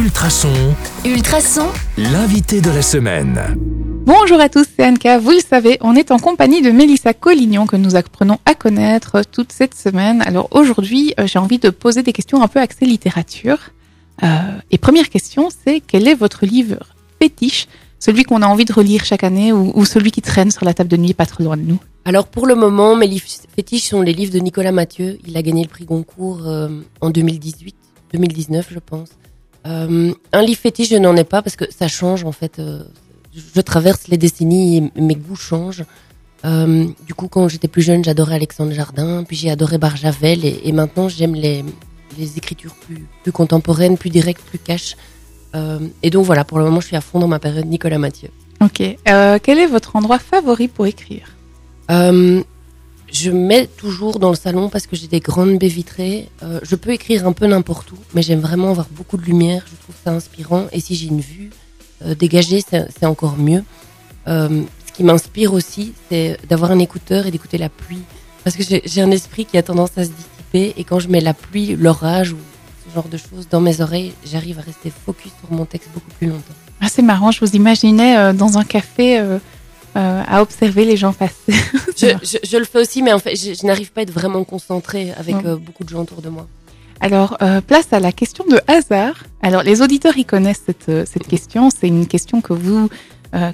Ultrason, Ultrason, l'invité de la semaine. Bonjour à tous, c'est Anka. Vous le savez, on est en compagnie de Mélissa Collignon que nous apprenons à connaître toute cette semaine. Alors aujourd'hui, euh, j'ai envie de poser des questions un peu axées littérature. Euh, et première question, c'est quel est votre livre fétiche Celui qu'on a envie de relire chaque année ou, ou celui qui traîne sur la table de nuit pas trop loin de nous? Alors pour le moment, mes livres fétiches sont les livres de Nicolas Mathieu. Il a gagné le prix Goncourt euh, en 2018, 2019 je pense. Euh, un livre fétiche, je n'en ai pas parce que ça change en fait. euh, je traverse les décennies et mes goûts changent. Euh, du coup, quand j'étais plus jeune, j'adorais Alexandre Jardin, puis j'ai adoré Barjavel, et, et maintenant j'aime les, les écritures plus, plus contemporaines, plus directes, plus cash. Et donc voilà, pour le moment, je suis à fond dans ma période Nicolas Mathieu. Ok. Quel est votre endroit favori pour écrire? Je mets toujours dans le salon parce que j'ai des grandes baies vitrées. Euh, je peux écrire un peu n'importe où, mais j'aime vraiment avoir beaucoup de lumière. Je trouve ça inspirant. Et si j'ai une vue euh, dégagée, c'est encore mieux. Euh, ce qui m'inspire aussi, c'est d'avoir un écouteur et d'écouter la pluie. Parce que j'ai un esprit qui a tendance à se dissiper. Et quand je mets la pluie, l'orage ou ce genre de choses dans mes oreilles, j'arrive à rester focus sur mon texte beaucoup plus longtemps. ah, C'est marrant, je vous imaginais dans un café euh, à observer les gens passer. Je, je, je le fais aussi, mais en fait, je, je n'arrive pas à être vraiment concentrée avec euh, beaucoup de gens autour de moi. Alors, euh, place à la question de hasard. Alors, les auditeurs, ils connaissent cette, cette question. C'est une question que vous,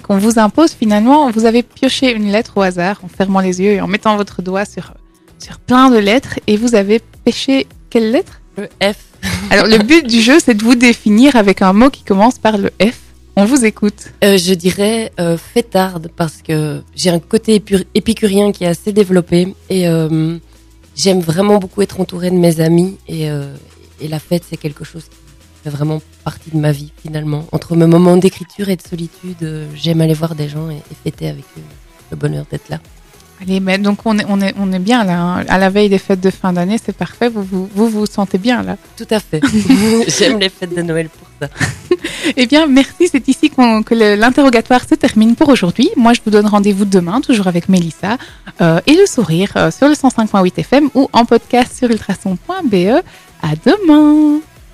qu'on vous impose finalement. Vous avez pioché une lettre au hasard en fermant les yeux et en mettant votre doigt sur, sur plein de lettres et vous avez pêché quelle lettre? Le F. Alors, le but du jeu, c'est de vous définir avec un mot qui commence par le F. On vous écoute. Euh, je dirais euh, fêtarde parce que j'ai un côté épicurien qui est assez développé et euh, j'aime vraiment beaucoup être entourée de mes amis et, euh, et la fête c'est quelque chose qui fait vraiment partie de ma vie finalement. Entre mes moments d'écriture et de solitude, euh, j'aime aller voir des gens et, et fêter avec eux le bonheur d'être là. Allez, mais donc on est, on est, on est bien là. hein. À la veille des fêtes de fin d'année, c'est parfait. Vous vous, vous vous sentez bien là. Tout à fait. j'aime les fêtes de Noël pour ça. Eh bien, merci. C'est ici que l'interrogatoire se termine pour aujourd'hui. Moi, je vous donne rendez-vous demain, toujours avec Mélissa, euh, et le sourire euh, sur le 105.8 FM ou en podcast sur ultrason.be. À demain!